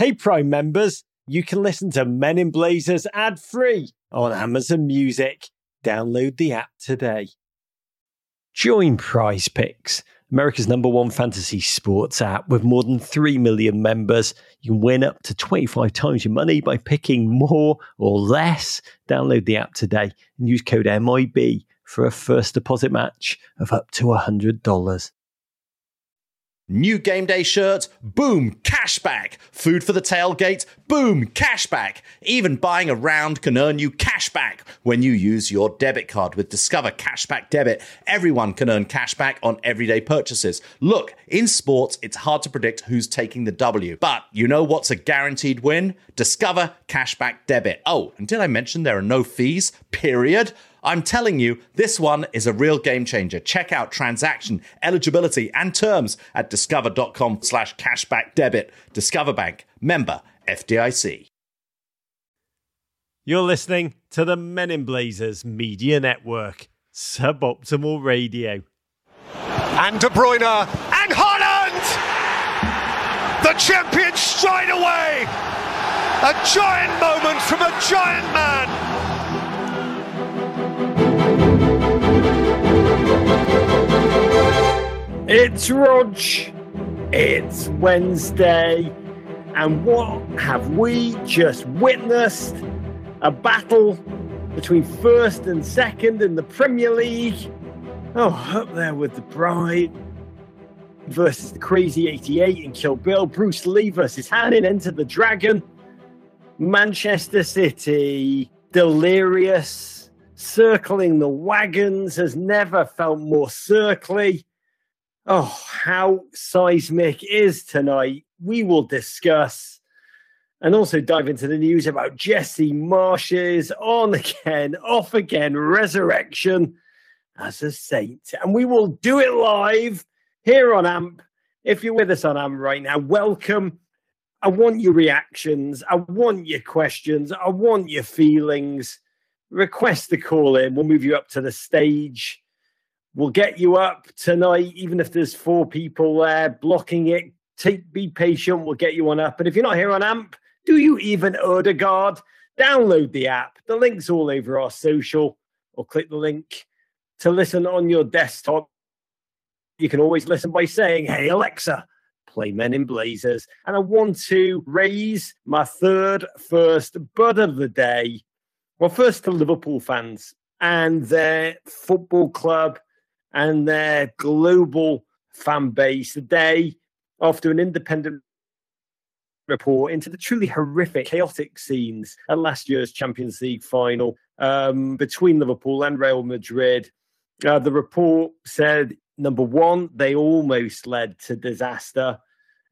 Hey, Prime members, you can listen to Men in Blazers ad free on Amazon Music. Download the app today. Join Prize Picks, America's number one fantasy sports app with more than 3 million members. You can win up to 25 times your money by picking more or less. Download the app today and use code MIB for a first deposit match of up to $100. New game day shirt, boom, cashback. Food for the tailgate, boom, cashback. Even buying a round can earn you cashback when you use your debit card with Discover Cashback Debit. Everyone can earn cashback on everyday purchases. Look, in sports, it's hard to predict who's taking the W, but you know what's a guaranteed win? Discover Cashback Debit. Oh, and did I mention there are no fees? Period. I'm telling you, this one is a real game changer. Check out transaction, eligibility, and terms at discover.com slash cashback debit. Discover Bank, member FDIC. You're listening to the Men in Blazers Media Network, Suboptimal Radio. And De Bruyne and Haaland! The champion stride away! A giant moment from a giant man! It's Rog. It's Wednesday. And what have we just witnessed? A battle between first and second in the Premier League. Oh, up there with the Bride versus the Crazy 88 in Kill Bill. Bruce Lee versus Hannon Enter the Dragon. Manchester City, delirious, circling the wagons, has never felt more circly. Oh, how seismic is tonight. We will discuss and also dive into the news about Jesse Marsch's on again, off again resurrection as a saint. And we will do it live here on AMP. If you're with us on AMP right now, welcome. I want your reactions. I want your questions. I want your feelings. Request the call in. We'll move you up to the stage. We'll get you up tonight, even if there's four people there blocking it. Take, be patient. We'll get you on up. And if you're not here on AMP, do you even Odegaard? Download the app. The link's all over our social, or click the link to listen on your desktop. You can always listen by saying, Hey, Alexa, play Men in Blazers. And I want to raise my third first bud of the day. Well, first to Liverpool fans and their football club and their global fan base Today, after an independent report into the truly horrific, chaotic scenes at last year's Champions League final um, between Liverpool and Real Madrid. Uh, the report said number one, they almost led to disaster.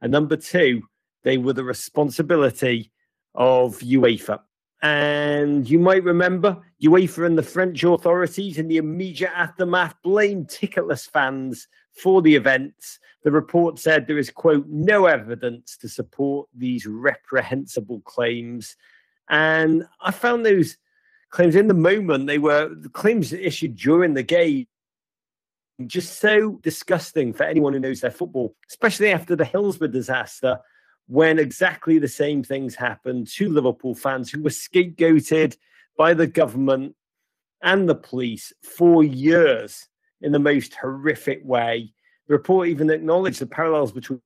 And number two, they were the responsibility of UEFA. And you might remember UEFA and the French authorities in the immediate aftermath blamed ticketless fans for the events. The report said there is, quote, no evidence to support these reprehensible claims. And I found those claims in the moment, they were the claims issued during the game just so disgusting for anyone who knows their football, especially after the Hillsborough disaster when exactly the same things happened to Liverpool fans who were scapegoated by the government and the police for years in the most horrific way. The report even acknowledged the parallels between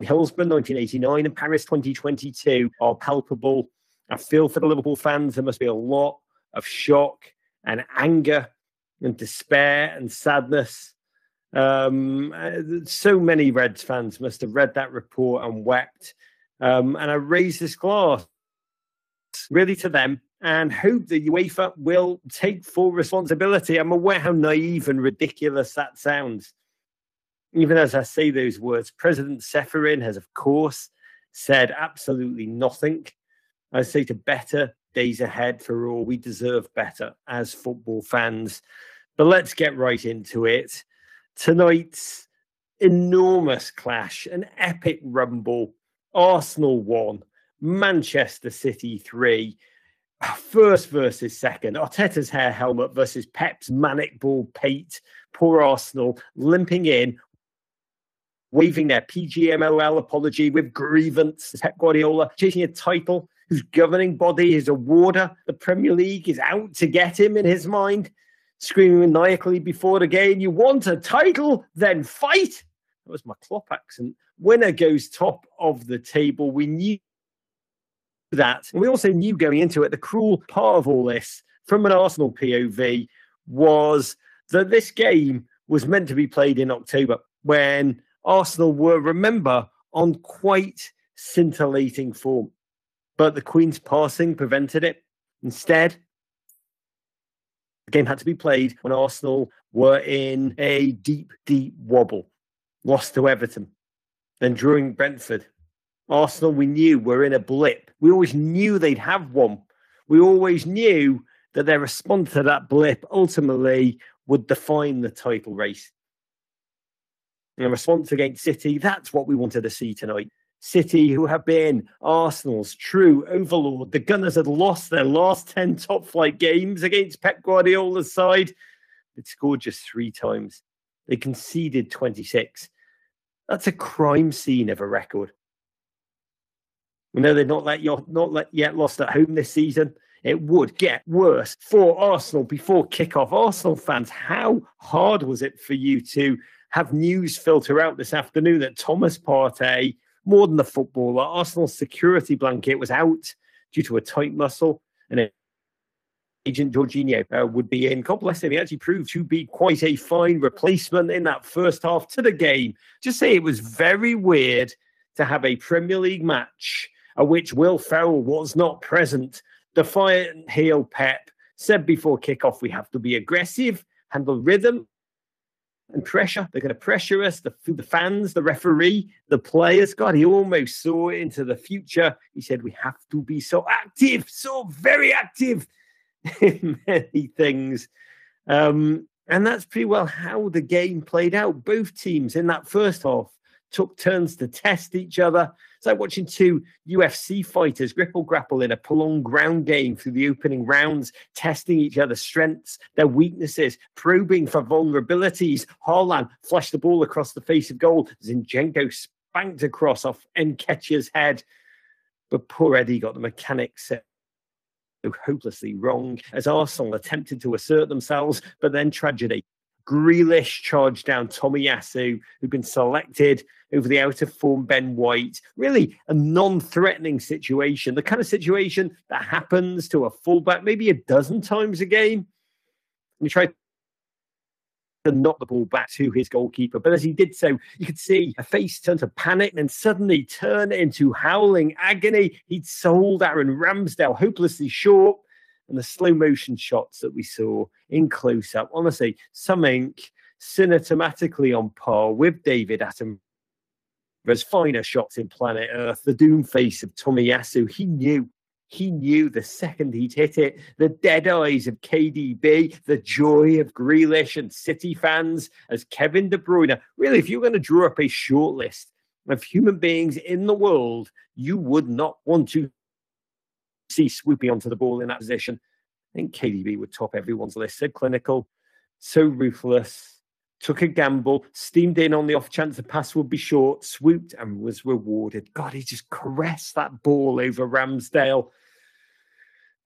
Hillsborough 1989 and Paris 2022 are palpable. I feel for the Liverpool fans, there must be a lot of shock and anger and despair and sadness um, so many Reds fans must have read that report and wept. Um, and I raise this glass really to them and hope that UEFA will take full responsibility. I'm aware how naive and ridiculous that sounds. Even as I say those words, President Ceferin has, of course, said absolutely nothing. I say to better days ahead for all. We deserve better as football fans. But let's get right into it tonight's enormous clash, an epic rumble. Arsenal won, Manchester City three. First versus second. Arteta's hair helmet versus Pep's manic ball pate. Poor Arsenal limping in waving their PGMOL apology with grievance. Pep Guardiola chasing a title whose governing body is a warder. The Premier League is out to get him in his mind, screaming maniacally before the game, You want a title? Then fight. That was my Klopp accent. Winner goes top of the table. We knew that. And we also knew going into it the cruel part of all this from an Arsenal POV was that this game was meant to be played in October when Arsenal were, remember, on quite scintillating form. But the Queen's passing prevented it. Instead, the game had to be played when Arsenal were in a deep, deep wobble. Lost to Everton, then drawing Brentford. Arsenal, we knew, were in a blip. We always knew they'd have one. We always knew that their response to that blip ultimately would define the title race. And a response against City, that's what we wanted to see tonight. City, who have been Arsenal's true overlord. The Gunners had lost their last 10 top flight games against Pep Guardiola's side. They'd scored just three times. They conceded 26. That's a crime scene of a record. We know they've not, let not yet lost at home this season. It would get worse for Arsenal before kickoff. Arsenal fans, how hard was it for you to have news filter out this afternoon that Thomas Partey, more than the footballer, Arsenal's security blanket was out due to a tight muscle and agent Jorginho uh, would be in. God bless him. He actually proved to be quite a fine replacement in that first half to the game. Just say it was very weird to have a Premier League match at which Will Ferrell was not present. Defiant heel Pep said before kickoff, we have to be aggressive, handle rhythm, and pressure. They're going to pressure us, the, the fans, the referee, the players. God, he almost saw into the future. He said, We have to be so active, so very active in many things. Um, and that's pretty well how the game played out. Both teams in that first half took turns to test each other. It's like watching two UFC fighters grapple grapple in a prolonged ground game through the opening rounds, testing each other's strengths, their weaknesses, probing for vulnerabilities. Haaland flashed the ball across the face of goal. Zinchenko spanked across off Nketiah's head. But poor Eddie got the mechanics set hopelessly wrong as Arsenal attempted to assert themselves, but then tragedy. Grealish charged down Tommy Tomiyasu, who'd been selected over the out of form Ben White. Really a non threatening situation, the kind of situation that happens to a fullback maybe a dozen times a game. And he tried to knock the ball back to his goalkeeper. But as he did so, you could see a face turn to panic and suddenly turn into howling agony. He'd sold Aaron Ramsdale hopelessly short and the slow motion shots that we saw in close up, honestly, something cinematically on par with David Attenborough's finer shots in Planet Earth. The doom face of Tomiyasu, he knew. He knew the second he'd hit it, the dead eyes of KDB, the joy of Grealish and City fans as Kevin De Bruyne. Really, if you're going to draw up a short list of human beings in the world, you would not want to see swooping onto the ball in that position. I think KDB would top everyone's list. Said clinical, so ruthless, took a gamble, steamed in on the off chance the pass would be short, swooped and was rewarded. God, he just caressed that ball over Ramsdale.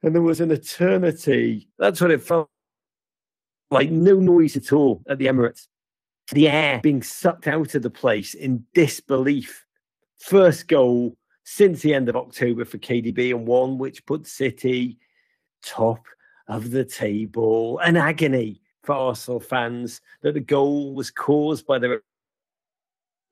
And there was an eternity. That's what it felt like. No noise at all at the Emirates. The air being sucked out of the place in disbelief. First goal, since the end of October for KDB and one which put City top of the table. An agony for Arsenal fans that the goal was caused by their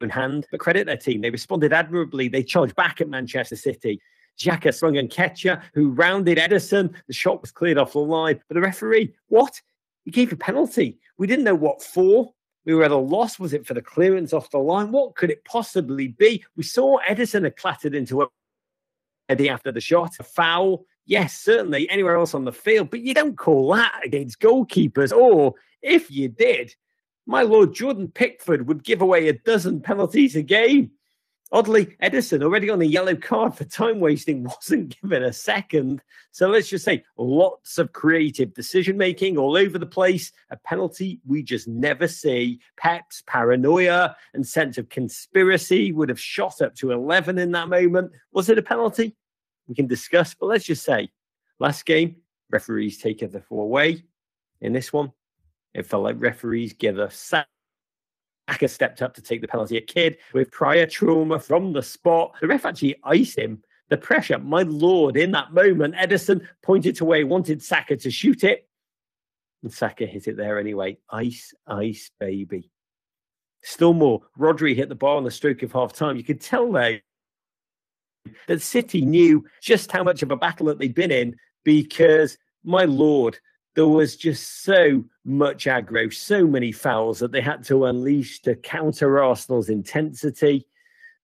own hand. But credit their team. They responded admirably. They charged back at Manchester City. Xhaka swung and Nketiah, who rounded Ederson. The shot was cleared off the line. But the referee, what? He gave a penalty. We didn't know what for. We were at a loss. Was it for the clearance off the line? What could it possibly be? We saw Ederson had clattered into Eddie after the shot. A foul. Yes, certainly anywhere else on the field, but you don't call that against goalkeepers. Or if you did, my lord Jordan Pickford would give away a dozen penalties a game. Oddly, Ederson, already on a yellow card for time wasting, wasn't given a second. So let's just say lots of creative decision making all over the place. A penalty we just never see. Pep's paranoia and sense of conspiracy would have shot up to 11 in that moment. Was it a penalty? We can discuss, but let's just say last game, referees take the four away. In this one, it felt like referees give a Saka stepped up to take the penalty. A kid with prior trauma from the spot. The ref actually iced him. The pressure, my lord, in that moment, Ederson pointed to where he wanted Saka to shoot it. And Saka hit it there anyway. Ice, ice, baby. Still more, Rodri hit the bar on the stroke of half time. You could tell there that City knew just how much of a battle that they'd been in because, my lord, there was just so much aggro, so many fouls that they had to unleash to counter Arsenal's intensity.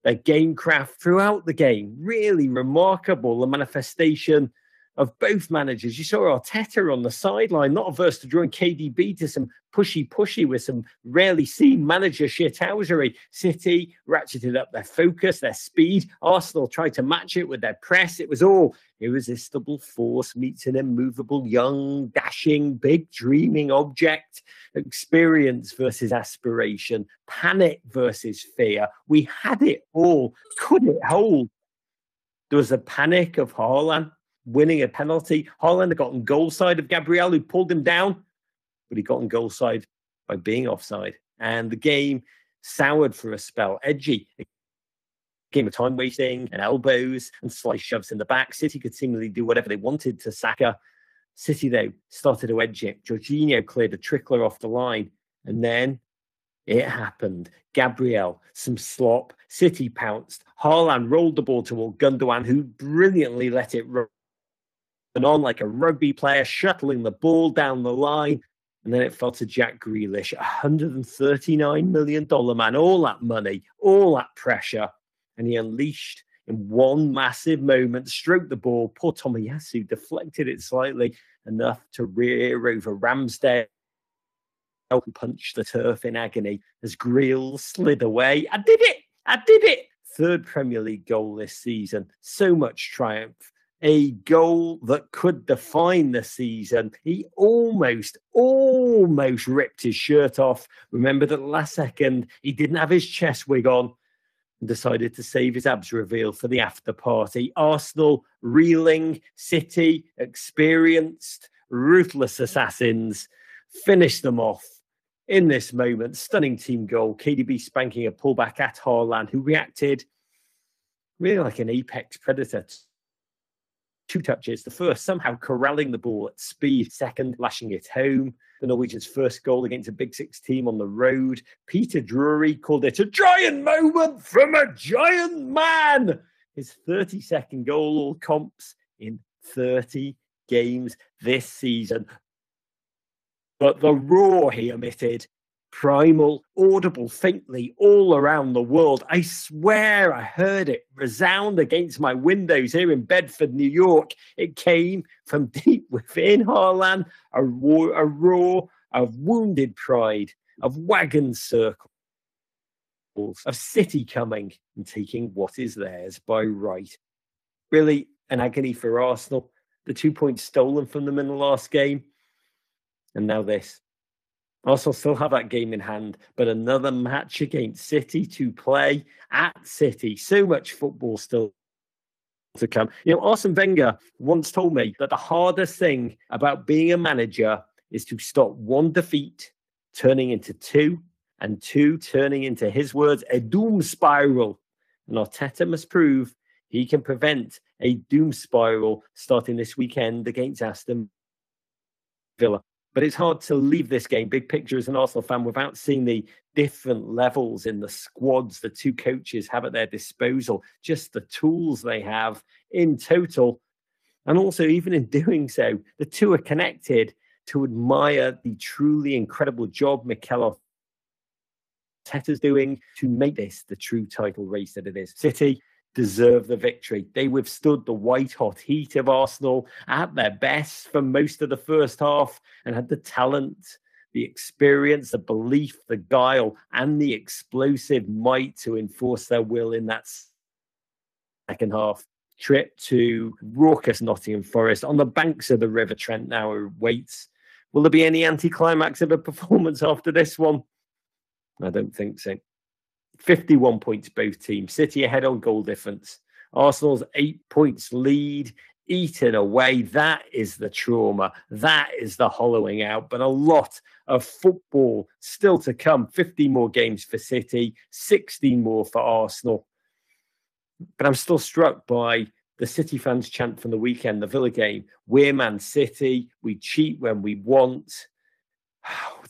Their game craft throughout the game, really remarkable. The manifestation of both managers. You saw Arteta on the sideline, not averse to drawing KDB to some pushy pushy with some rarely seen manager shithousery. City ratcheted up their focus, their speed. Arsenal tried to match it with their press. It was all irresistible force meets an immovable, young, dashing, big, dreaming object. Experience versus aspiration, panic versus fear. We had it all. Could it hold? There was a panic of Haaland winning a penalty. Haaland had gotten goal side of Gabriel, who pulled him down, but he got on goal side by being offside. And the game soured for a spell. Edgy. Game of time wasting and elbows and slice shoves in the back. City could seemingly do whatever they wanted to Saka. City, though, started to edge it. Jorginho cleared a trickler off the line. And then it happened. Gabriel, some slop. City pounced. Haaland rolled the ball toward Gundogan, who brilliantly let it on like a rugby player, shuttling the ball down the line. And then it fell to Jack Grealish, $139 million man, all that money, all that pressure. And he unleashed in one massive moment, stroked the ball. Poor Tomiyasu deflected it slightly enough to rear over Ramsdale, who punched the turf in agony as Greel slid away. I did it! I did it! Third Premier League goal this season. So much triumph a goal that could define the season. He almost, almost ripped his shirt off. Remember that last second he didn't have his chest wig on and decided to save his abs reveal for the after party. Arsenal reeling, City experienced, ruthless assassins finished them off in this moment. Stunning team goal. KDB spanking a pullback at Haaland, who reacted really like an apex predator two touches. The first, somehow corralling the ball at speed. Second, lashing it home. The Norwegians' first goal against a Big Six team on the road. Peter Drury called it a giant moment from a giant man. His 32nd goal, all comps in 30 games this season. But the roar he emitted primal, audible faintly all around the world. I swear I heard it resound against my windows here in Bedford, New York. It came from deep within Haaland, a roar, a roar of wounded pride, of wagon circles, of city coming and taking what is theirs by right. Really an agony for Arsenal. The two points stolen from them in the last game. And now this. Arsenal still have that game in hand, but another match against City to play at City. So much football still to come. You know, Arsene Wenger once told me that the hardest thing about being a manager is to stop one defeat turning into two, and two turning into his words a doom spiral. And Arteta must prove he can prevent a doom spiral starting this weekend against Aston Villa but it's hard to leave this game big picture as an Arsenal fan without seeing the different levels in the squads the two coaches have at their disposal, just the tools they have in total. And also, even in doing so, the two are connected to admire the truly incredible job Mikel Arteta's doing to make this the true title race that it is. City deserve the victory. They withstood the white hot heat of Arsenal at their best for most of the first half and had the talent, the experience, the belief, the guile, and the explosive might to enforce their will in that second half trip to raucous Nottingham Forest on the banks of the River Trent now awaits. Will there be any anticlimax of a performance after this one? I don't think so. 51 points both teams. City ahead on goal difference. Arsenal's eight points lead eaten away. That is the trauma. That is the hollowing out. But a lot of football still to come. 50 more games for City, 16 more for Arsenal. But I'm still struck by the City fans' chant from the weekend, the Villa game. We're Man City. We cheat when we want.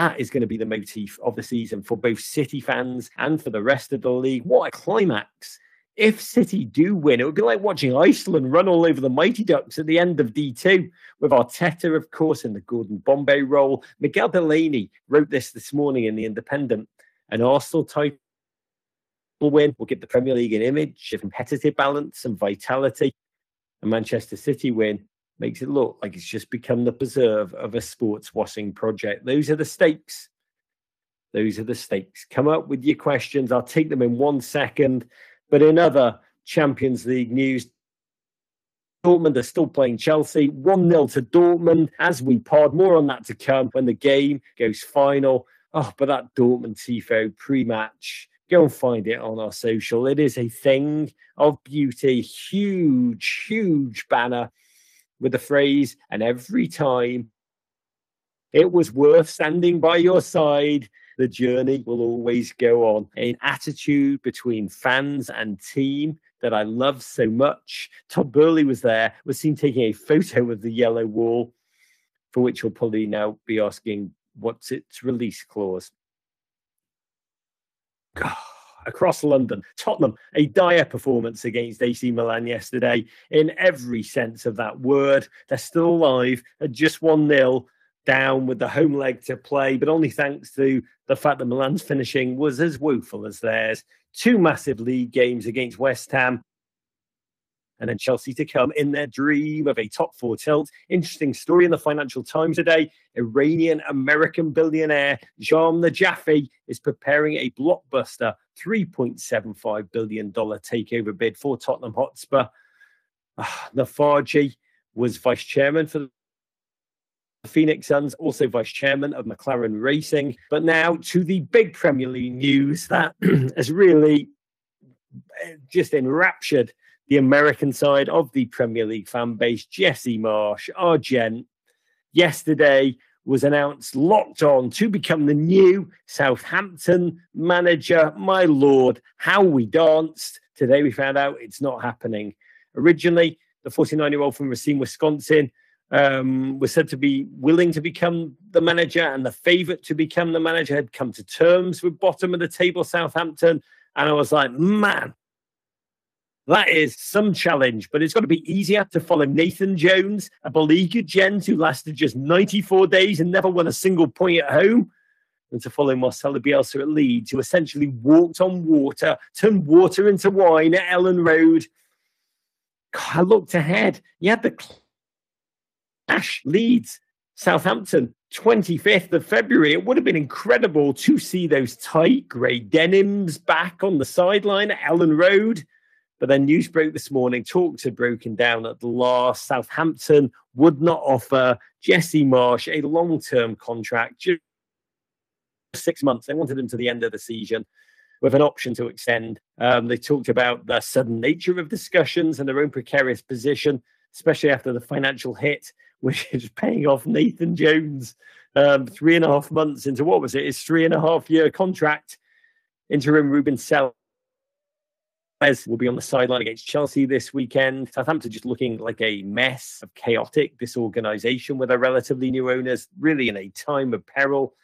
That is going to be the motif of the season for both City fans and for the rest of the league. What a climax! if City do win, it would be like watching Iceland run all over the Mighty Ducks at the end of D2, with Arteta, of course, in the Gordon Bombay role. Miguel Delaney wrote this this morning in The Independent. An Arsenal title win will give the Premier League an image of competitive balance and vitality. A Manchester City win makes it look like it's just become the preserve of a sports washing project. Those are the stakes. Those are the stakes. Come up with your questions. I'll take them in one second. But in other Champions League news, Dortmund are still playing Chelsea 1 0 to Dortmund as we pod. More on that to come when the game goes final. Oh, but that Dortmund Tifo pre match, go and find it on our social. It is a thing of beauty. Huge, huge banner with the phrase, and every time it was worth standing by your side the journey will always go on. An attitude between fans and team that I love so much. Todd Boehly was there, was seen taking a photo of the yellow wall, for which he'll probably now be asking, what's its release clause? God across London. Tottenham, a dire performance against AC Milan yesterday in every sense of that word. They're still alive at just 1 0 down with the home leg to play, but only thanks to the fact that Milan's finishing was as woeful as theirs. Two massive league games against West Ham. And then Chelsea to come in their dream of a top four tilt. Interesting story in the Financial Times today. Iranian American billionaire Jahm Najafi is preparing a blockbuster $3.75 billion takeover bid for Tottenham Hotspur. Uh, Nafaji was vice chairman for the Phoenix Suns, also vice chairman of McLaren Racing. But now to the big Premier League news that has really eh, just enraptured the American side of the Premier League fan base. Jesse Marsch, our gent, yesterday was announced locked on to become the new Southampton manager. My lord, how we danced. Today we found out it's not happening. Originally, the 49 year old from Racine, Wisconsin, um, was said to be willing to become the manager and the favourite to become the manager, had come to terms with bottom of the table Southampton. And I was like, man, that is some challenge, but it's got to be easier to follow Nathan Jones, a beleaguered gent who lasted just 94 days and never won a single point at home, than to follow Marcelo Bielsa at Leeds, who essentially walked on water, turned water into wine at Elland Road. I looked ahead. You had the Ash Leeds, Southampton, 25th of February. It would have been incredible to see those tight grey denims back on the sideline at Elland Road. But then news broke this morning, talks had broken down at the last. Southampton would not offer Jesse Marsch a long term contract, just six months. They wanted him to the end of the season with an option to extend. Um, they talked about the sudden nature of discussions and their own precarious position, especially after the financial hit which is paying off Nathan Jones um, three and a half months into what was it? His three and a half year contract. Interim Ruben Selles will be on the sideline against Chelsea this weekend. Southampton just looking like a mess of chaotic disorganisation with their relatively new owners, really in a time of peril.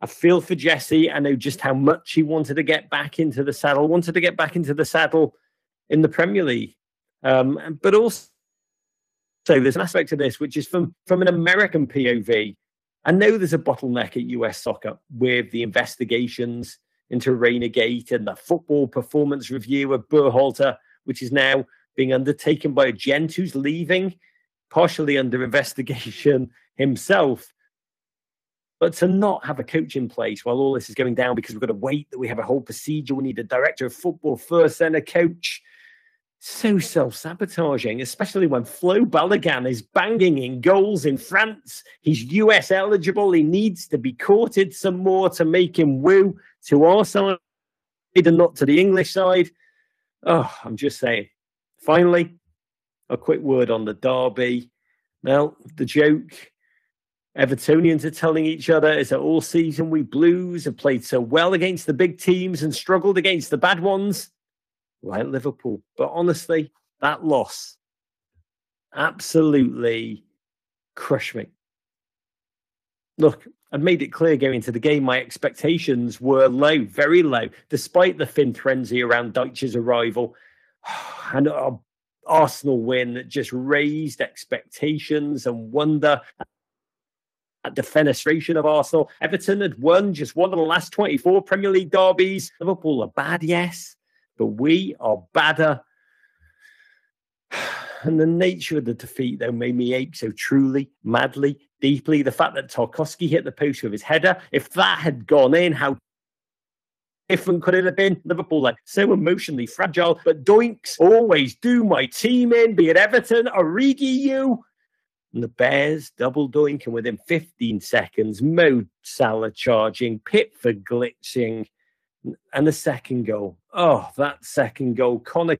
I feel for Jesse. I know just how much he wanted to get back into the saddle, wanted to get back into the saddle in the Premier League. Um, but also so there's an aspect of this which is from from an American POV. I know there's a bottleneck at US soccer with the investigations into Gate and the football performance review of Berhalter, which is now being undertaken by a gent who's leaving, partially under investigation himself. But to not have a coach in place while all this is going down because we've got to wait that we have a whole procedure, we need a director of football first, then a coach. So self sabotaging, especially when Flo Balogun is banging in goals in France. He's US eligible. He needs to be courted some more to make him woo to our side and not to the English side. Oh, I'm just saying. Finally, a quick word on the derby. Now, the joke Evertonians are telling each other is that all season we Blues have played so well against the big teams and struggled against the bad ones, like Liverpool. But honestly, that loss absolutely crushed me. Look, I've made it clear going into the game, my expectations were low, very low, despite the Finn frenzy around Dyche's arrival. And a Arsenal win that just raised expectations and wonder at the fenestration of Arsenal. Everton had won just one of the last 24 Premier League derbies. Liverpool are bad, yes, but we are badder. And the nature of the defeat, though, made me ache so truly, madly, deeply. The fact that Tarkowski hit the post with his header, if that had gone in, how different could it have been? Liverpool, like so emotionally fragile, but doinks always do my team in, be it Everton, Origi, you. And the Bears double doink, and within 15 seconds, Mo Salah charging, Pickford glitching, and the second goal. Oh, that second goal. Conor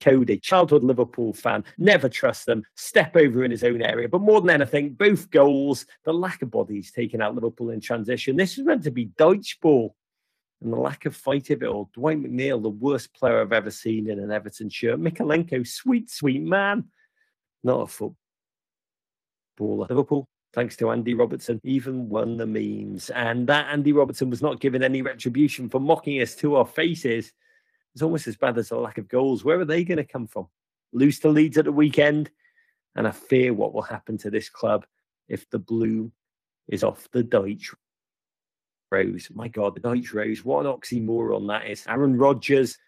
Coady, childhood Liverpool fan, never trust them, step over in his own area. But more than anything, both goals, the lack of bodies taking out Liverpool in transition. This is meant to be Dyche ball. And the lack of fight of it all. Dwight McNeil, the worst player I've ever seen in an Everton shirt. Mykolenko, sweet, sweet man. Not a footballer. Liverpool, thanks to Andy Robertson, even won the memes. And that Andy Robertson was not given any retribution for mocking us to our faces. It's almost as bad as a lack of goals. Where are they going to come from? Lose to Leeds at the weekend. And I fear what will happen to this club if the blue is off the Dyche Rose. My God, the Dyche Rose. What an oxymoron that is. Aaron Rodgers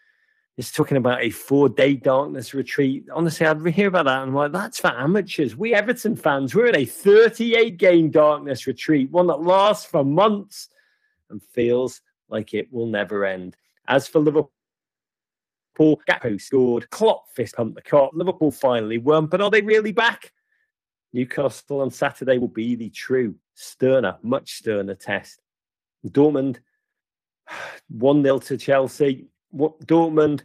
is talking about a four day darkness retreat. Honestly, I'd hear about that and I'm like, that's for amateurs. We Everton fans, we're in a 38 game darkness retreat, one that lasts for months and feels like it will never end. As for Liverpool, Gakpo scored, Klopp fist pumped the Kop. Liverpool finally won, but are they really back? Newcastle on Saturday will be the true, sterner, much sterner test. Dortmund 1 0 to Chelsea what Dortmund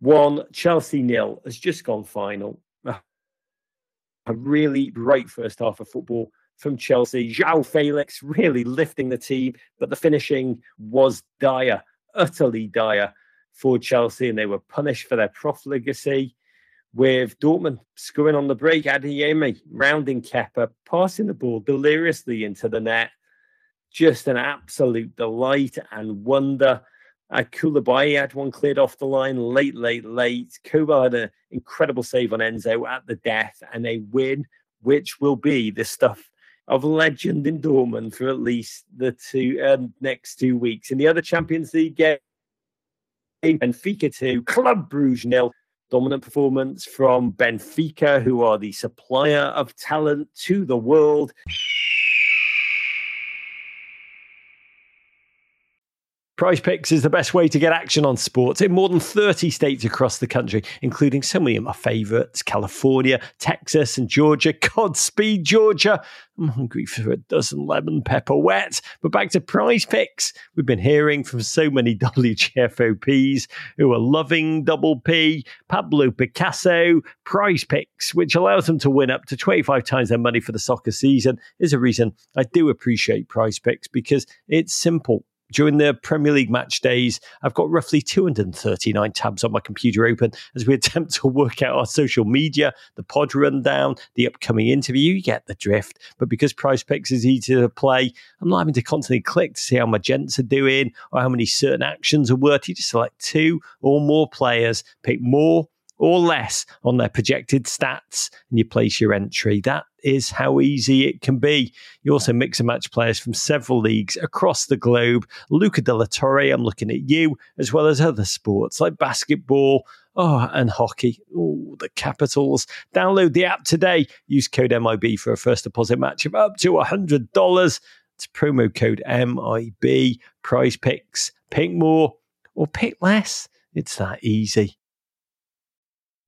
won, Chelsea nil has just gone final. A really great first half of football from Chelsea. João Felix really lifting the team, but the finishing was dire, utterly dire for Chelsea, and they were punished for their profligacy. With Dortmund scoring on the break, Adeyemi rounding Kepa, passing the ball deliriously into the net. Just an absolute delight and wonder uh, Koulibaly had one cleared off the line late, late, late. Kuba had an incredible save on Enzo at the death and a win, which will be the stuff of legend in Dortmund for at least the two um, next two weeks. In the other Champions League game, Benfica 2, Club Bruges nil. Dominant performance from Benfica, who are the supplier of talent to the world. Prize Picks is the best way to get action on sports in more than 30 states across the country, including so many of my favorites California, Texas, and Georgia. Godspeed, Georgia. I'm hungry for a dozen lemon pepper wet. But back to Prize Picks. We've been hearing from so many WGFOPs who are loving Double P, Pablo Picasso, Prize Picks, which allows them to win up to 25 times their money for the soccer season, is a reason I do appreciate Prize Picks because it's simple during the Premier League match days, I've got roughly 239 tabs on my computer open as we attempt to work out our social media, the pod rundown, the upcoming interview. You get the drift. But because Prize Picks is easy to play, I'm not having to constantly click to see how my gents are doing or how many certain actions are worth. You just select two or more players, pick more or less on their projected stats, and you place your entry. That is how easy it can be. You also mix and match players from several leagues across the globe. Luca de la Torre, I'm looking at you, as well as other sports like basketball. Oh, and hockey. Oh, the Capitals. Download the app today. Use code MIB for a first deposit match of up to $100. It's promo code MIB. Prize picks. Pick more or pick less. It's that easy.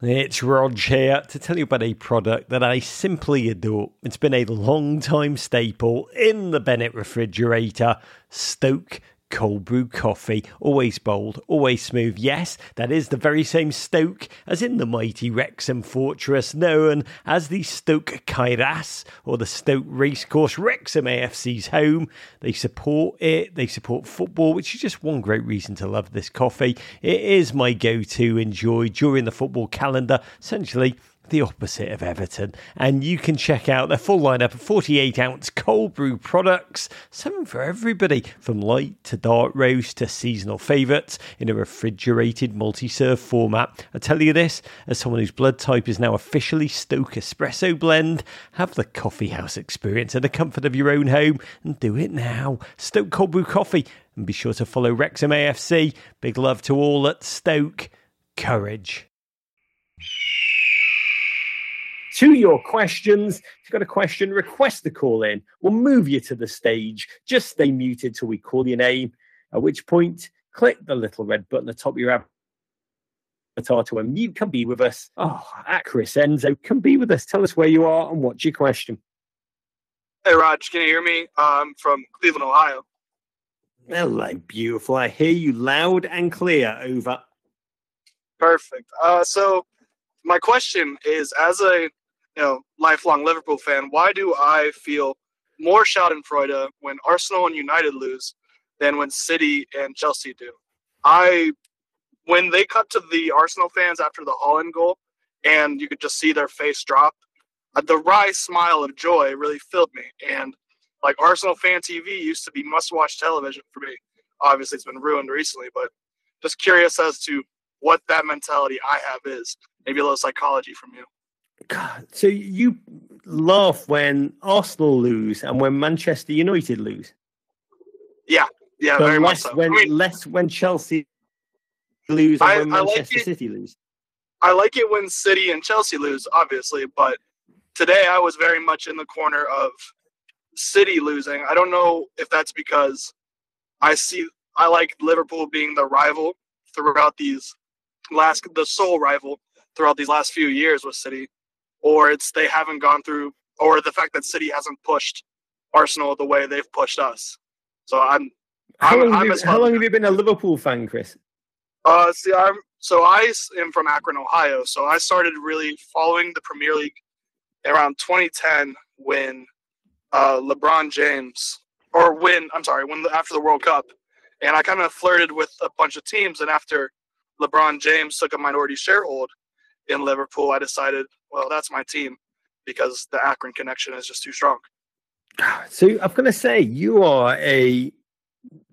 It's Rog here to tell you about a product that I simply adore. It's been a long time staple in the Bennett refrigerator Stok cold brew coffee, always bold, always smooth. Yes, that is the very same Stok as in the mighty Wrexham fortress known as the Stok Cae Ras or the Stok Racecourse, Wrexham AFC's home. They support it, they support football, which is just one great reason to love this coffee. It is my go to enjoy during the football calendar, essentially the opposite of Everton. And you can check out their full lineup of 48 ounce cold brew products, something for everybody, from light to dark roast to seasonal favourites in a refrigerated multi serve format. I tell you this, as someone whose blood type is now officially Stok Espresso Blend, have the coffee house experience in the comfort of your own home and do it now. Stok Cold Brew Coffee. And be sure to follow Wrexham AFC. Big love to all at Stok. Courage to your questions. If you've got a question, request a call in. We'll move you to the stage. Just stay muted till we call your name, at which point, click the little red button at the top of your avatar to unmute. Come be with us. Oh, at Chris Enzo, come be with us. Tell us where you are and what's your question. Hey, Raj, can you hear me? I'm from Cleveland, Ohio. Hello, beautiful. I hear you loud and clear. Over. Perfect. Uh, so, my question is as a you know, lifelong Liverpool fan, why do I feel more Schadenfreude when Arsenal and United lose than when City and Chelsea do? I, when they cut to the Arsenal fans after the Haaland goal, and you could just see their face drop, uh, the wry smile of joy really filled me. And like Arsenal fan TV used to be must-watch television for me. Obviously, it's been ruined recently, but just curious as to what that mentality I have is. Maybe a little psychology from you. God, so you laugh when Arsenal lose and when Manchester United lose. Yeah, yeah, very less much so. When I mean, less when Chelsea lose and I- when like Manchester it- City lose. I like it when City and Chelsea lose, obviously, but today I was very much in the corner of City losing. I don't know if that's because I see I like Liverpool being the rival throughout these last the sole rival throughout these last few years with City, or it's they haven't gone through, or the fact that City hasn't pushed Arsenal the way they've pushed us. So I'm How, I'm- long, have I'm you, how long have you been a Liverpool fan, Chris? Uh, see, I'm so I am from Akron, Ohio. So I started really following the Premier League around 2010 when uh, LeBron James, or when I'm sorry, when the, after the World Cup, and I kind of flirted with a bunch of teams. And after LeBron James took a minority sharehold in Liverpool, I decided, well, that's my team because the Akron connection is just too strong. So I'm going to say you are a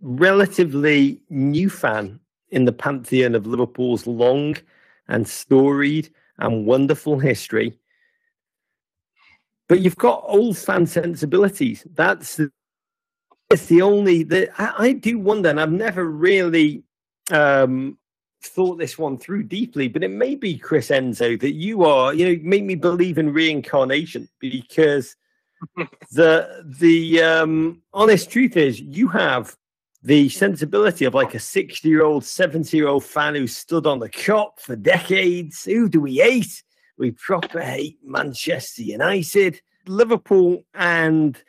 relatively new fan in the pantheon of Liverpool's long and storied and wonderful history. But you've got old fan sensibilities. That's it's the only that I, I do wonder, and I've never really um, thought this one through deeply. But it may be Chris Enzo that you are, you know, make me believe in reincarnation because the the um, honest truth is you have the sensibility of like a 60 year old 70 year old fan who stood on the Kop for decades. Who do we hate? We proper hate manchester united. Liverpool and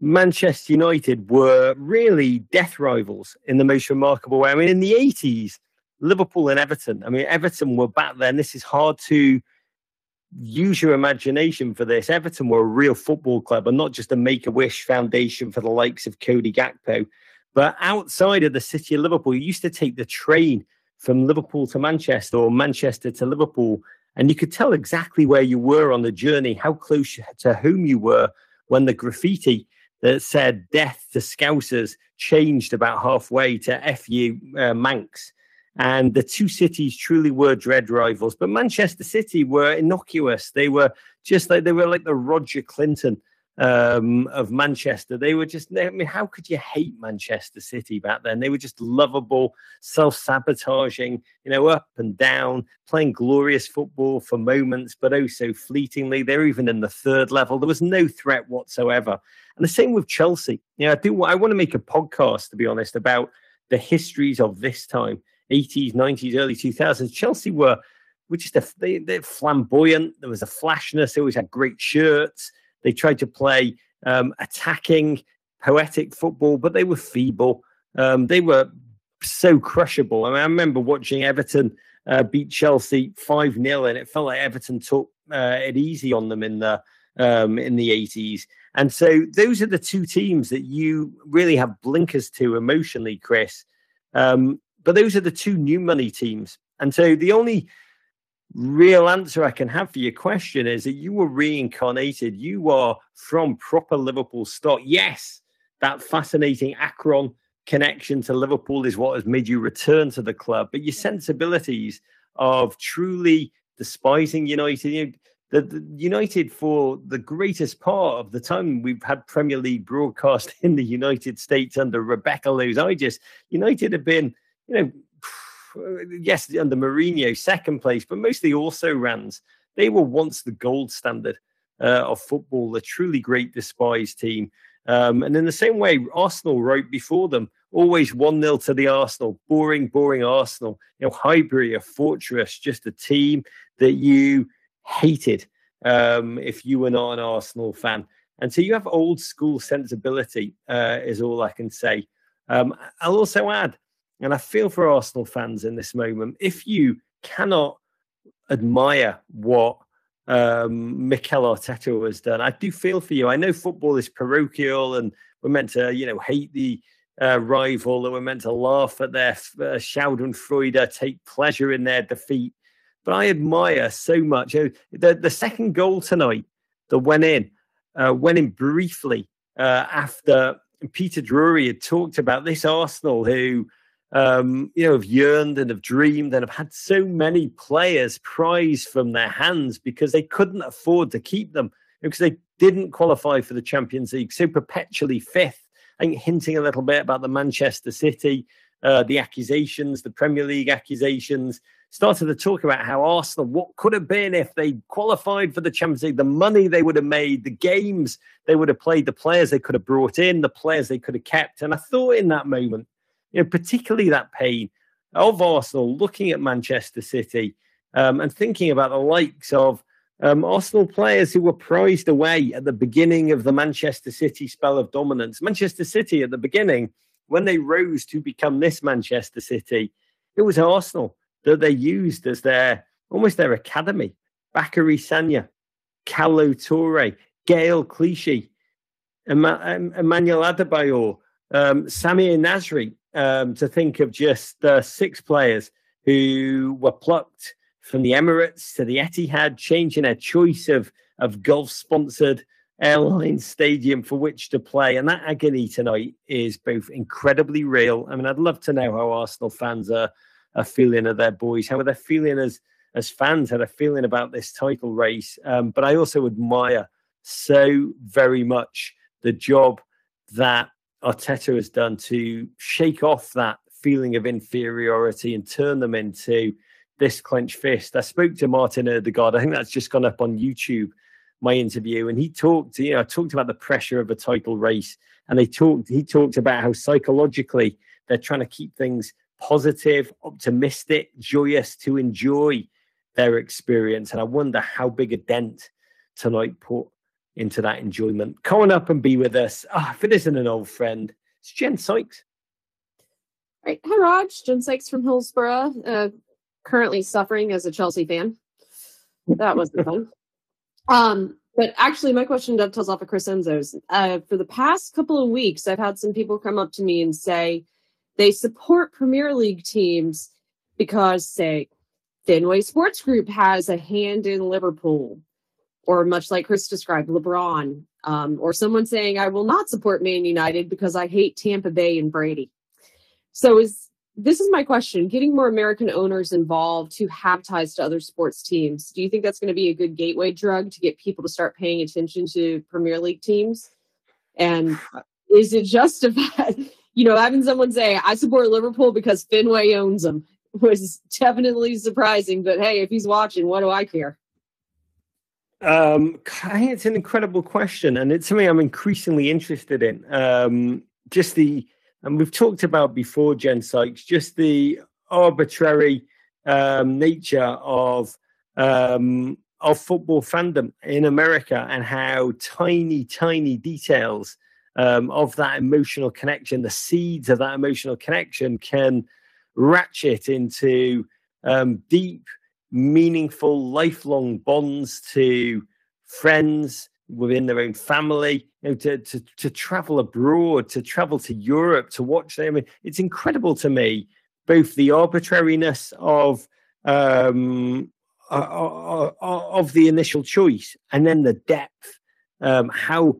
manchester united were really death rivals in the most remarkable way. I mean in the 80s liverpool and everton i mean everton were back then this is hard to use your imagination for this. Everton were a real football club and not just a make a wish foundation for the likes of Cody Gakpo. But outside of the city of Liverpool, you used to take the train from Liverpool to Manchester or Manchester to Liverpool, and you could tell exactly where you were on the journey, how close to whom you were when the graffiti that said death to Scousers changed about halfway to FU uh, Mancs. And the two cities truly were dread rivals. But Manchester City were innocuous. They were just like they were like the Roger Clinton um, of Manchester. They were just, I mean, how could you hate Manchester City back then? They were just lovable, self sabotaging, you know, up and down, playing glorious football for moments, but oh so fleetingly. They're even in the third level. There was no threat whatsoever. And the same with Chelsea. You know, I do, I want to make a podcast, to be honest, about the histories of this time 80s, 90s, early 2000s. Chelsea were. Were just a, they, they're flamboyant. There was a flashness. They always had great shirts they tried to play um, attacking, poetic football, but they were feeble. Um, they were so crushable. I, mean, I remember watching Everton uh, beat Chelsea 5 0, and it felt like Everton took uh, it easy on them in the um, in the 80s. And so those are the two teams that you really have blinkers to emotionally, Chris. Um, but those are the two new money teams. And so the only real answer I can have for your question is that you were reincarnated. You are from proper Liverpool stock. Yes, that fascinating Akron connection to Liverpool is what has made you return to the club. But your sensibilities of truly despising United, you know, the, the, United for the greatest part of the time we've had Premier League broadcast in the United States under Rebecca Lowe's I just United have been, you know, yes, under Mourinho, second place, but mostly also rans. They were once the gold standard uh, of football, a truly great despised team. Um, and in the same way, Arsenal right before them, always 1 0 to the Arsenal, boring, boring Arsenal. You know, Highbury, a fortress, just a team that you hated um, if you were not an Arsenal fan. And so you have old school sensibility, uh, is all I can say. Um, I'll also add and I feel for Arsenal fans in this moment. If you cannot admire what um, Mikel Arteta has done, I do feel for you. I know football is parochial, and we're meant to, you know, hate the uh, rival, and we're meant to laugh at their uh, Schadenfreude, take pleasure in their defeat. But I admire so much the the second goal tonight that went in, uh, went in briefly uh, after Peter Drury had talked about this Arsenal who um, you know, have yearned and have dreamed and have had so many players prized from their hands because they couldn't afford to keep them because they didn't qualify for the Champions League, so perpetually fifth. I think hinting a little bit about the Manchester City, uh, the accusations, the Premier League accusations. Started to talk about how Arsenal, what could have been if they qualified for the Champions League, the money they would have made, the games they would have played, the players they could have brought in, the players they could have kept. And I thought in that moment, you know, particularly that pain of Arsenal looking at Manchester City um, and thinking about the likes of um, Arsenal players who were prized away at the beginning of the Manchester City spell of dominance. Manchester City at the beginning, when they rose to become this Manchester City, it was Arsenal that they used as their almost their academy. Bakary Sagna, Kolo Touré, Gael Clichy, Emmanuel Adebayor, um, Samir Nasri, um, to think of just uh, six players who were plucked from the Emirates to the Etihad, changing their choice of of Gulf sponsored airline stadium for which to play. And that agony tonight is both incredibly real. I mean, I'd love to know how Arsenal fans are, are feeling of their boys, how are they feeling as as fans, how they're feeling about this title race. Um, but I also admire so very much the job that Arteta has done to shake off that feeling of inferiority and turn them into this clenched fist. I spoke to Martin Odegaard. I think that's just gone up on YouTube, my interview, and he talked, you know, talked about the pressure of a title race. And they talked, he talked about how psychologically they're trying to keep things positive, optimistic, joyous to enjoy their experience. And I wonder how big a dent tonight put into that enjoyment. Come on up and be with us. Oh, if it isn't an old friend, it's Jen Sykes. Right. Hi, Raj. Jen Sykes from Hillsborough, uh, currently suffering as a Chelsea fan. That wasn't fun. Um, but actually, my question dovetails off of Chris Enzo's. Uh, for the past couple of weeks, I've had some people come up to me and say they support Premier League teams because, say, Fenway Sports Group has a hand in Liverpool or much like Chris described, LeBron, um, or someone saying, I will not support Man United because I hate Tampa Bay and Brady. So is this is my question: Getting more American owners involved who have ties to other sports teams. Do you think that's going to be a good gateway drug to get people to start paying attention to Premier League teams? And is it justified? You know, having someone say, "I support Liverpool because Fenway owns them," was definitely surprising. But hey, if he's watching, what do I care? Um, I think it's an incredible question, and it's something I'm increasingly interested in. Um, just the, and we've talked about before, Jen Sykes, just the arbitrary um, nature of um, of football fandom in America, and how tiny, tiny details um, of that emotional connection, the seeds of that emotional connection, can ratchet into um, deep meaningful, lifelong bonds to friends within their own family, you know, to, to, to travel abroad, to travel to Europe, to watch them. I mean, it's incredible to me, both the arbitrariness of um, uh, uh, uh, of the initial choice and then the depth, um, how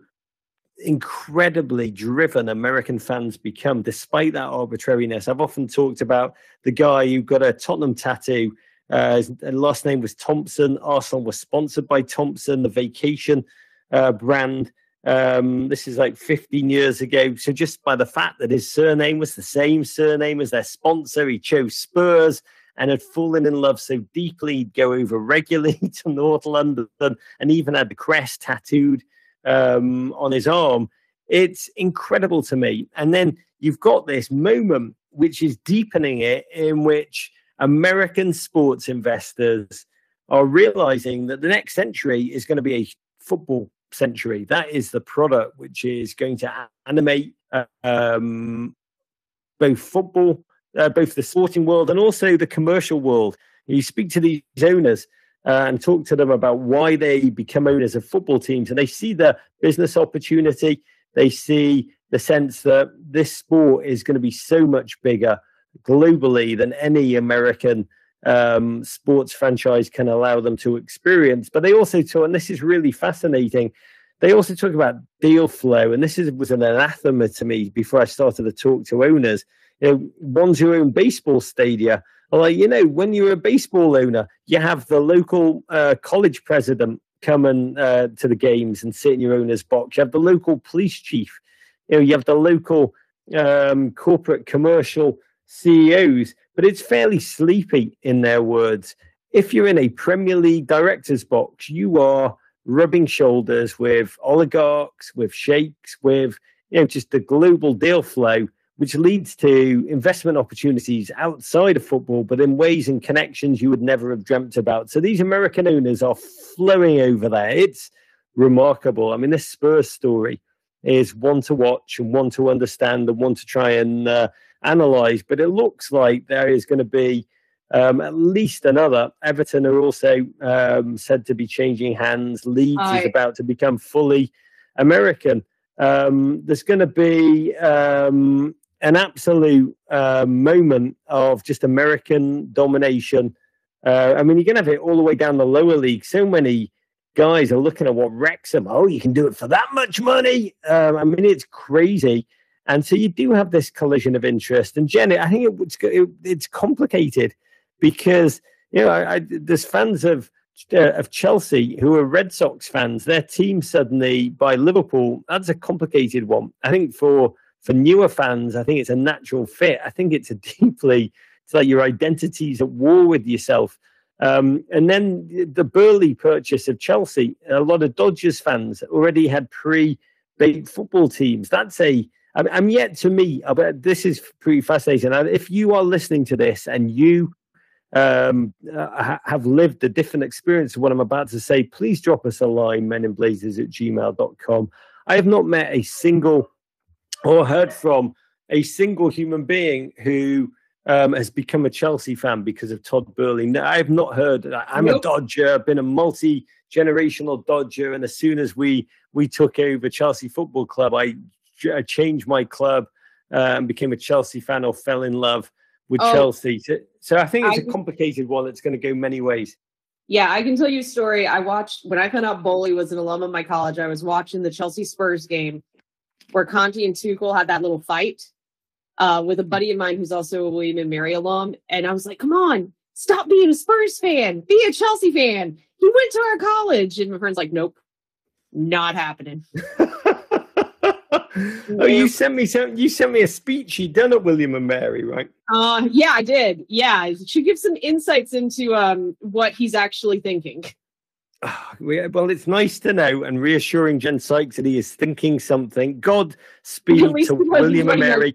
incredibly driven American fans become despite that arbitrariness. I've often talked about the guy who got a Tottenham tattoo uh, his last name was Thompson. Arsenal was sponsored by Thompson, the vacation uh, brand. Um, this is like 15 years ago. So just by the fact that his surname was the same surname as their sponsor, he chose Spurs and had fallen in love so deeply he'd go over regularly to North London and even had the crest tattooed um, on his arm. It's incredible to me. And then you've got this moment which is deepening it, in which American sports investors are realizing that the next century is going to be a football century. That is the product which is going to animate um, both football, uh, both the sporting world and also the commercial world. You speak to these owners uh, and talk to them about why they become owners of football teams, and they see the business opportunity. They see the sense that this sport is going to be so much bigger globally than any American um, sports franchise can allow them to experience. But they also talk, and this is really fascinating. They also talk about deal flow, and this is, was an anathema to me before I started to talk to owners. You know, ones who own baseball stadia like, you know, when you're a baseball owner, you have the local uh, college president come and uh, to the games and sit in your owner's box. You have the local police chief. You know, you have the local um, corporate commercial CEOs, but it's fairly sleepy in their words. If you're in a Premier League director's box, you are rubbing shoulders with oligarchs, with sheikhs, with you know just the global deal flow, which leads to investment opportunities outside of football, but in ways and connections you would never have dreamt about. So these American owners are flowing over there. It's remarkable. I mean, this Spurs story is one to watch and one to understand and one to try and uh, analysed, but it looks like there is going to be um, at least another. Everton are also um, said to be changing hands. Leeds is about to become fully American. Um, there's going to be um, an absolute uh, moment of just American domination. Uh, I mean, you're going to have it all the way down the lower league. So many guys are looking at what Wrexham. Oh, you can do it for that much money. Um, I mean, it's crazy. And so you do have this collision of interest. And Jenny, I think it, it, it's complicated because you know I, I, there's fans of uh, of Chelsea who are Red Sox fans. Their team suddenly by Liverpool. That's a complicated one. I think for for newer fans, I think it's a natural fit. I think it's a deeply it's like your identity's at war with yourself. Um, and then the Boehly purchase of Chelsea, a lot of Dodgers fans already had pre big football teams. That's a I'm, I'm yet to meet. This is pretty fascinating. If you are listening to this and you um, uh, have lived a different experience of what I'm about to say, please drop us a line, meninblazers at gmail.com. I have not met a single or heard from a single human being who um, has become a Chelsea fan because of Todd Boehly. I have not heard. I'm nope. a Dodger, been a multi generational Dodger, and as soon as we we took over Chelsea Football Club, I I changed my club uh, and became a Chelsea fan or fell in love with oh, Chelsea. So, so, I think it's I, a complicated one. It's going to go many ways. Yeah, I can tell you a story. I watched when I found out Boehly was an alum of my college. I was watching the Chelsea Spurs game where Conte and Tuchel had that little fight, uh, with a buddy of mine who's also a William and Mary alum, and I was like, "Come on, stop being a Spurs fan, be a Chelsea fan." He went to our college, and my friend's like, "Nope, not happening." oh, you sent me some. You sent me a speech he done at William and Mary, right? Uh, yeah, I did. Yeah, she gives some insights into um what he's actually thinking. well, it's nice to know and reassuring Jen Sykes that he is thinking something. God speed to William and Mary.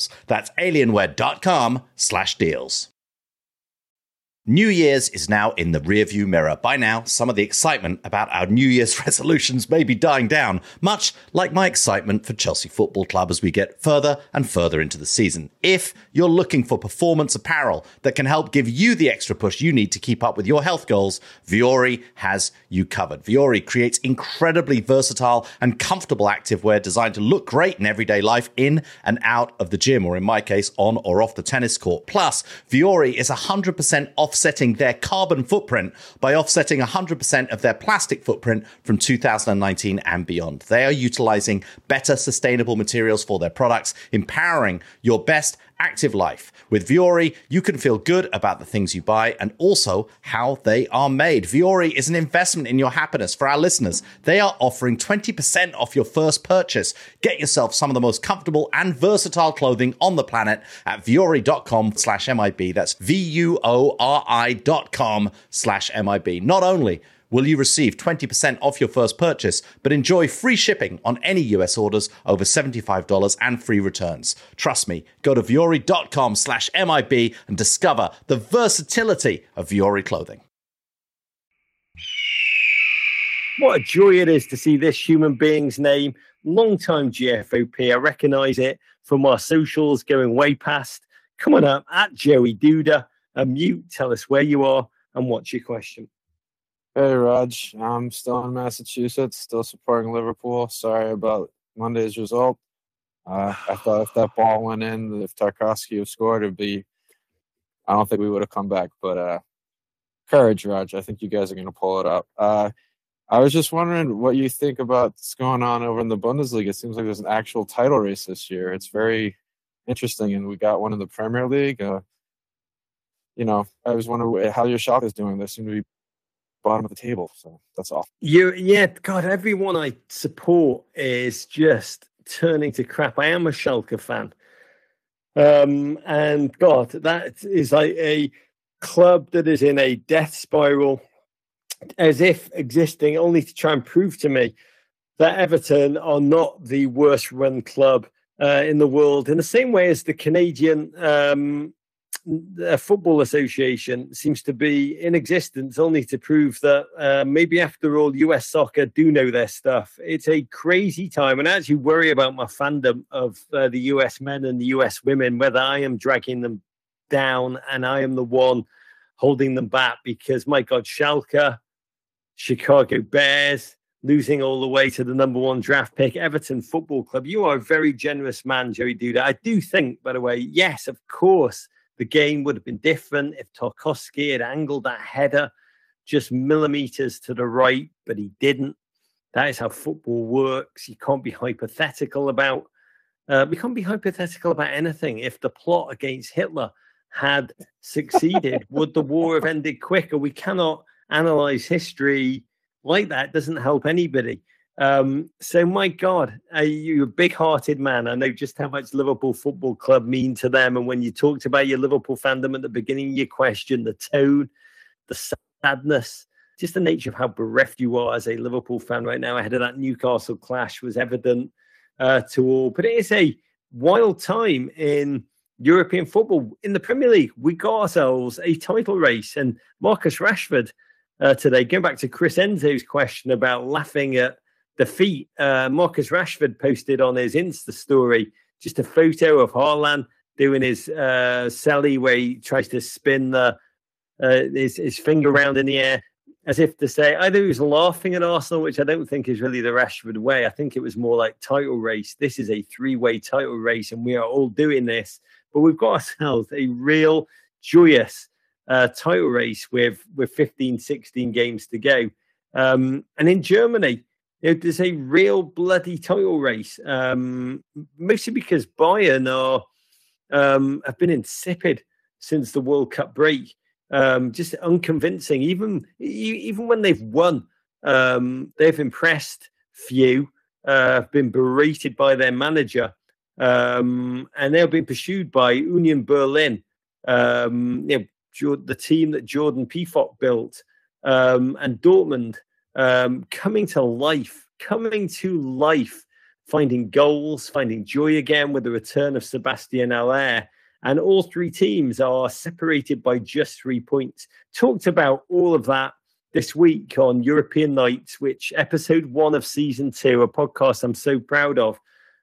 That's alienware.com slash deals. New Year's is now in the rearview mirror. By now, some of the excitement about our New Year's resolutions may be dying down, much like my excitement for Chelsea Football Club as we get further and further into the season. If you're looking for performance apparel that can help give you the extra push you need to keep up with your health goals, Vuori has you covered. Vuori creates incredibly versatile and comfortable activewear designed to look great in everyday life in and out of the gym, or in my case, on or off the tennis court. Plus, Vuori is 100% off offsetting their carbon footprint by offsetting 100% of their plastic footprint from 2019 and beyond. They are utilizing better sustainable materials for their products, empowering your best active life. With Vuori, you can feel good about the things you buy and also how they are made. Vuori is an investment in your happiness. For our listeners, they are offering 20% off your first purchase. Get yourself some of the most comfortable and versatile clothing on the planet at vuori.com slash MIB. That's V-U-O-R-I dot com slash MIB. Not only will you receive 20% off your first purchase, but enjoy free shipping on any US orders over $75 and free returns. Trust me, go to vuori.com slash MIB and discover the versatility of Vuori clothing. What a joy it is to see this human being's name. Long-time GFOP. I recognize it from our socials going way past. Come on up at Joey Duda. Unmute, tell us where you are and what's your question. Hey, Raj. I'm still in Massachusetts, still supporting Liverpool. Sorry about Monday's result. Uh, I thought if that ball went in, if Tarkowski had scored, it'd be. I don't think we would have come back, but uh, courage, Raj. I think you guys are going to pull it up. Uh, I was just wondering what you think about what's going on over in the Bundesliga. It seems like there's an actual title race this year. It's very interesting, and we got one in the Premier League. Uh, you know, I was wondering how your shop is doing. They seem to be bottom of the table. So that's all. You, yeah, God, everyone I support is just turning to crap. I am a Schalke fan. Um, and God, that is like a club that is in a death spiral, as if existing only to try and prove to me that Everton are not the worst run club uh, in the world, in the same way as the Canadian um, a football association seems to be in existence only to prove that uh, maybe after all US soccer do know their stuff. It's a crazy time, and I actually worry about my fandom of uh, the US men and the US women, whether I am dragging them down and I am the one holding them back because my God, Schalke, Chicago Bears. Losing all the way to the number one draft pick, Everton Football Club. You are a very generous man, Joey Duda. I do think, by the way, yes, of course, the game would have been different if Tarkowski had angled that header just millimeters to the right, but he didn't. That is how football works. You can't be hypothetical about. Uh, we can't be hypothetical about anything. If the plot against Hitler had succeeded, would the war have ended quicker? We cannot analyze history like that. It doesn't help anybody. Um, so, my God, uh, you're a big hearted man. I know just how much Liverpool Football Club mean to them. And when you talked about your Liverpool fandom at the beginning, your question, the tone, the sadness, just the nature of how bereft you are as a Liverpool fan right now ahead of that Newcastle clash was evident uh, to all. But it is a wild time in European football. In the Premier League, we got ourselves a title race. And Marcus Rashford uh, today, going back to Chris Enzo's question about laughing at defeat. Uh, Marcus Rashford posted on his Insta story just a photo of Haaland doing his uh, celly where he tries to spin the uh, his, his finger around in the air as if to say either he was laughing at Arsenal, which I don't think is really the Rashford way. I think it was more like title race. This is a three-way title race, and we are all doing this. But we've got ourselves a real joyous uh, title race with with 15, 16 games to go. Um, and in Germany, know, there's a real bloody title race, um, mostly because Bayern are um, have been insipid since the World Cup break um, just unconvincing. Even even when they've won, um, they've impressed few. Uh, have been berated by their manager, um, and they've been pursued by Union Berlin, um, you know, the team that Jordan Pefok built, um, and Dortmund um, coming to life, coming to life, finding goals, finding joy again with the return of Sebastian Haller. And all three teams are separated by just three points. Talked about all of that this week on European Nights, which episode one of season two, a podcast I'm so proud of.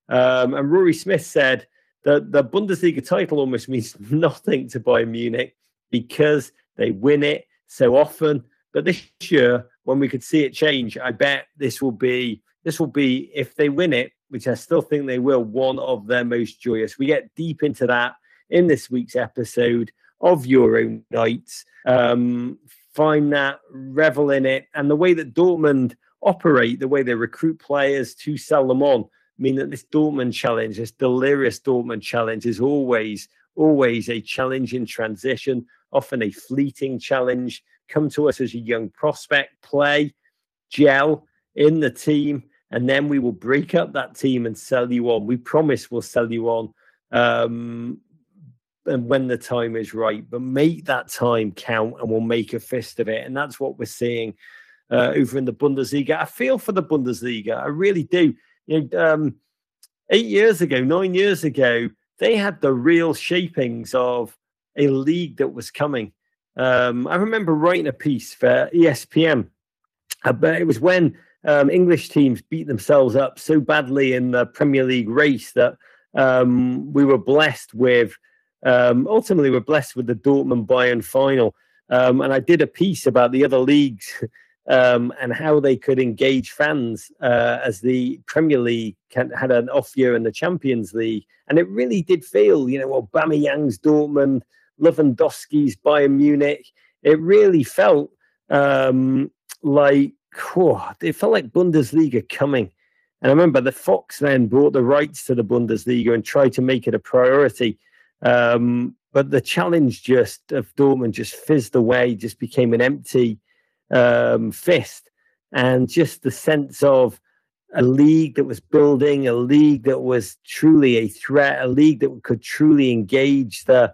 Um, and Rory Smith said that the Bundesliga title almost means nothing to Bayern Munich because they win it so often. But this year, when we could see it change, I bet this will be this will be if they win it, which I still think they will, one of their most joyous. We get deep into that in this week's episode of Euro Nights. Um, find that, revel in it, and the way that Dortmund operate, the way they recruit players to sell them on, mean that this Dortmund challenge, this delirious Dortmund challenge, is always, always a challenge in transition, often a fleeting challenge. Come to us as a young prospect, play, gel in the team, and then we will break up that team and sell you on. We promise we'll sell you on. Um, and when the time is right, but make that time count and we'll make a fist of it. And that's what we're seeing uh, over in the Bundesliga. I feel for the Bundesliga. I really do. You know, um, eight years ago, nine years ago, they had the real shapings of a league that was coming. Um, I remember writing a piece for ESPN, uh, but it was when um, English teams beat themselves up so badly in the Premier League race that um, we were blessed with um, ultimately, we're blessed with the Dortmund Bayern final. Um, and I did a piece about the other leagues um, and how they could engage fans uh, as the Premier League had an off year in the Champions League. And it really did feel, you know, Aubameyang's Dortmund, Lewandowski's Bayern Munich. It really felt um, like, oh, it felt like Bundesliga coming. And I remember the Fox then brought the rights to the Bundesliga and tried to make it a priority. Um, but the challenge just of Dortmund just fizzed away, just became an empty um, fist. And just the sense of a league that was building, a league that was truly a threat, a league that could truly engage the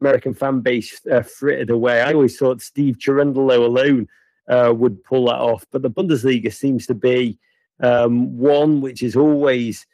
American fan base uh, frittered away. I always thought Steve Cherundolo alone uh, would pull that off. But the Bundesliga seems to be um, one which is always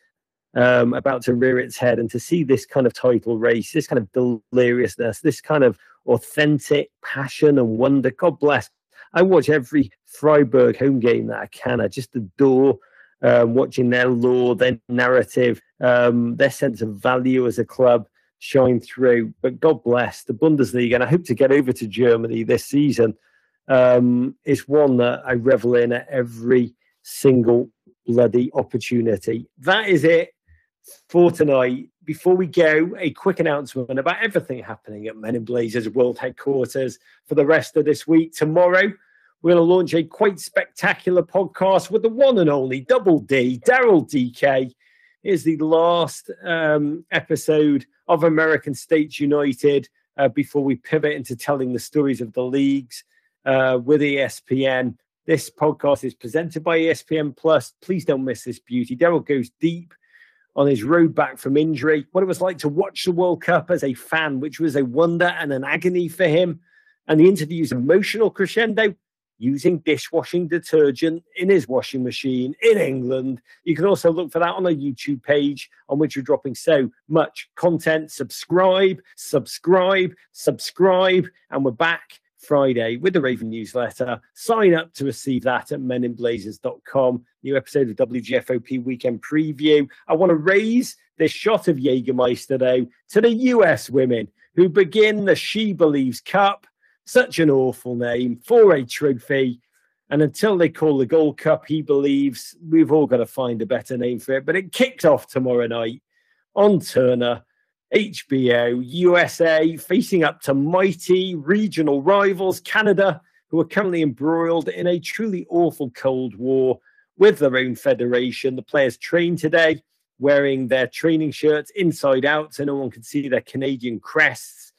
um, about to rear its head, and to see this kind of title race, this kind of deliriousness, this kind of authentic passion and wonder. God bless. I watch every Freiburg home game that I can. I just adore um, watching their lore, their narrative, um, their sense of value as a club shine through. But God bless the Bundesliga, and I hope to get over to Germany this season. Um, it's one that I revel in at every single bloody opportunity. That is it for tonight. Before we go, a quick announcement about everything happening at Men in Blazers World Headquarters for the rest of this week. Tomorrow, we're going to launch a quite spectacular podcast with the one and only Double D, Daryl Dike. Is the last um, episode of American States United uh, before we pivot into telling the stories of the leagues uh, with ESPN. This podcast is presented by ESPN Plus. Please don't miss this beauty. Daryl goes deep on his road back from injury, what it was like to watch the World Cup as a fan, which was a wonder and an agony for him, and the interview's emotional crescendo using dishwashing detergent in his washing machine in England. You can also look for that on our YouTube page on which we're dropping so much content. Subscribe, subscribe, subscribe, and we're back Friday with the Raven newsletter. Sign up to receive that at meninblazers.com. New episode of WGFOP weekend preview. I want to raise this shot of Jägermeister, though, to the US women who begin the She Believes Cup. Such an awful name for a trophy. And until they call the Gold Cup, he believes we've all got to find a better name for it. But it kicked off tomorrow night on Turner. HBO, USA, facing up to mighty regional rivals, Canada, who are currently embroiled in a truly awful Cold War with their own federation. The players train today wearing their training shirts inside out so no one can see their Canadian crests.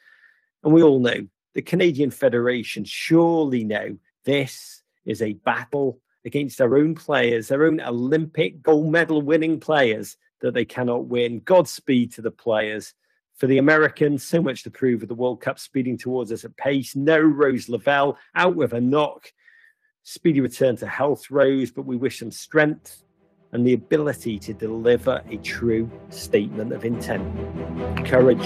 And we all know the Canadian Federation surely know this is a battle against their own players, their own Olympic gold medal winning players that they cannot win. Godspeed to the players. For the Americans, so much to prove with the World Cup speeding towards us at pace. No Rose Lavelle out with a knock. Speedy return to health, Rose, but we wish them strength and the ability to deliver a true statement of intent. Courage.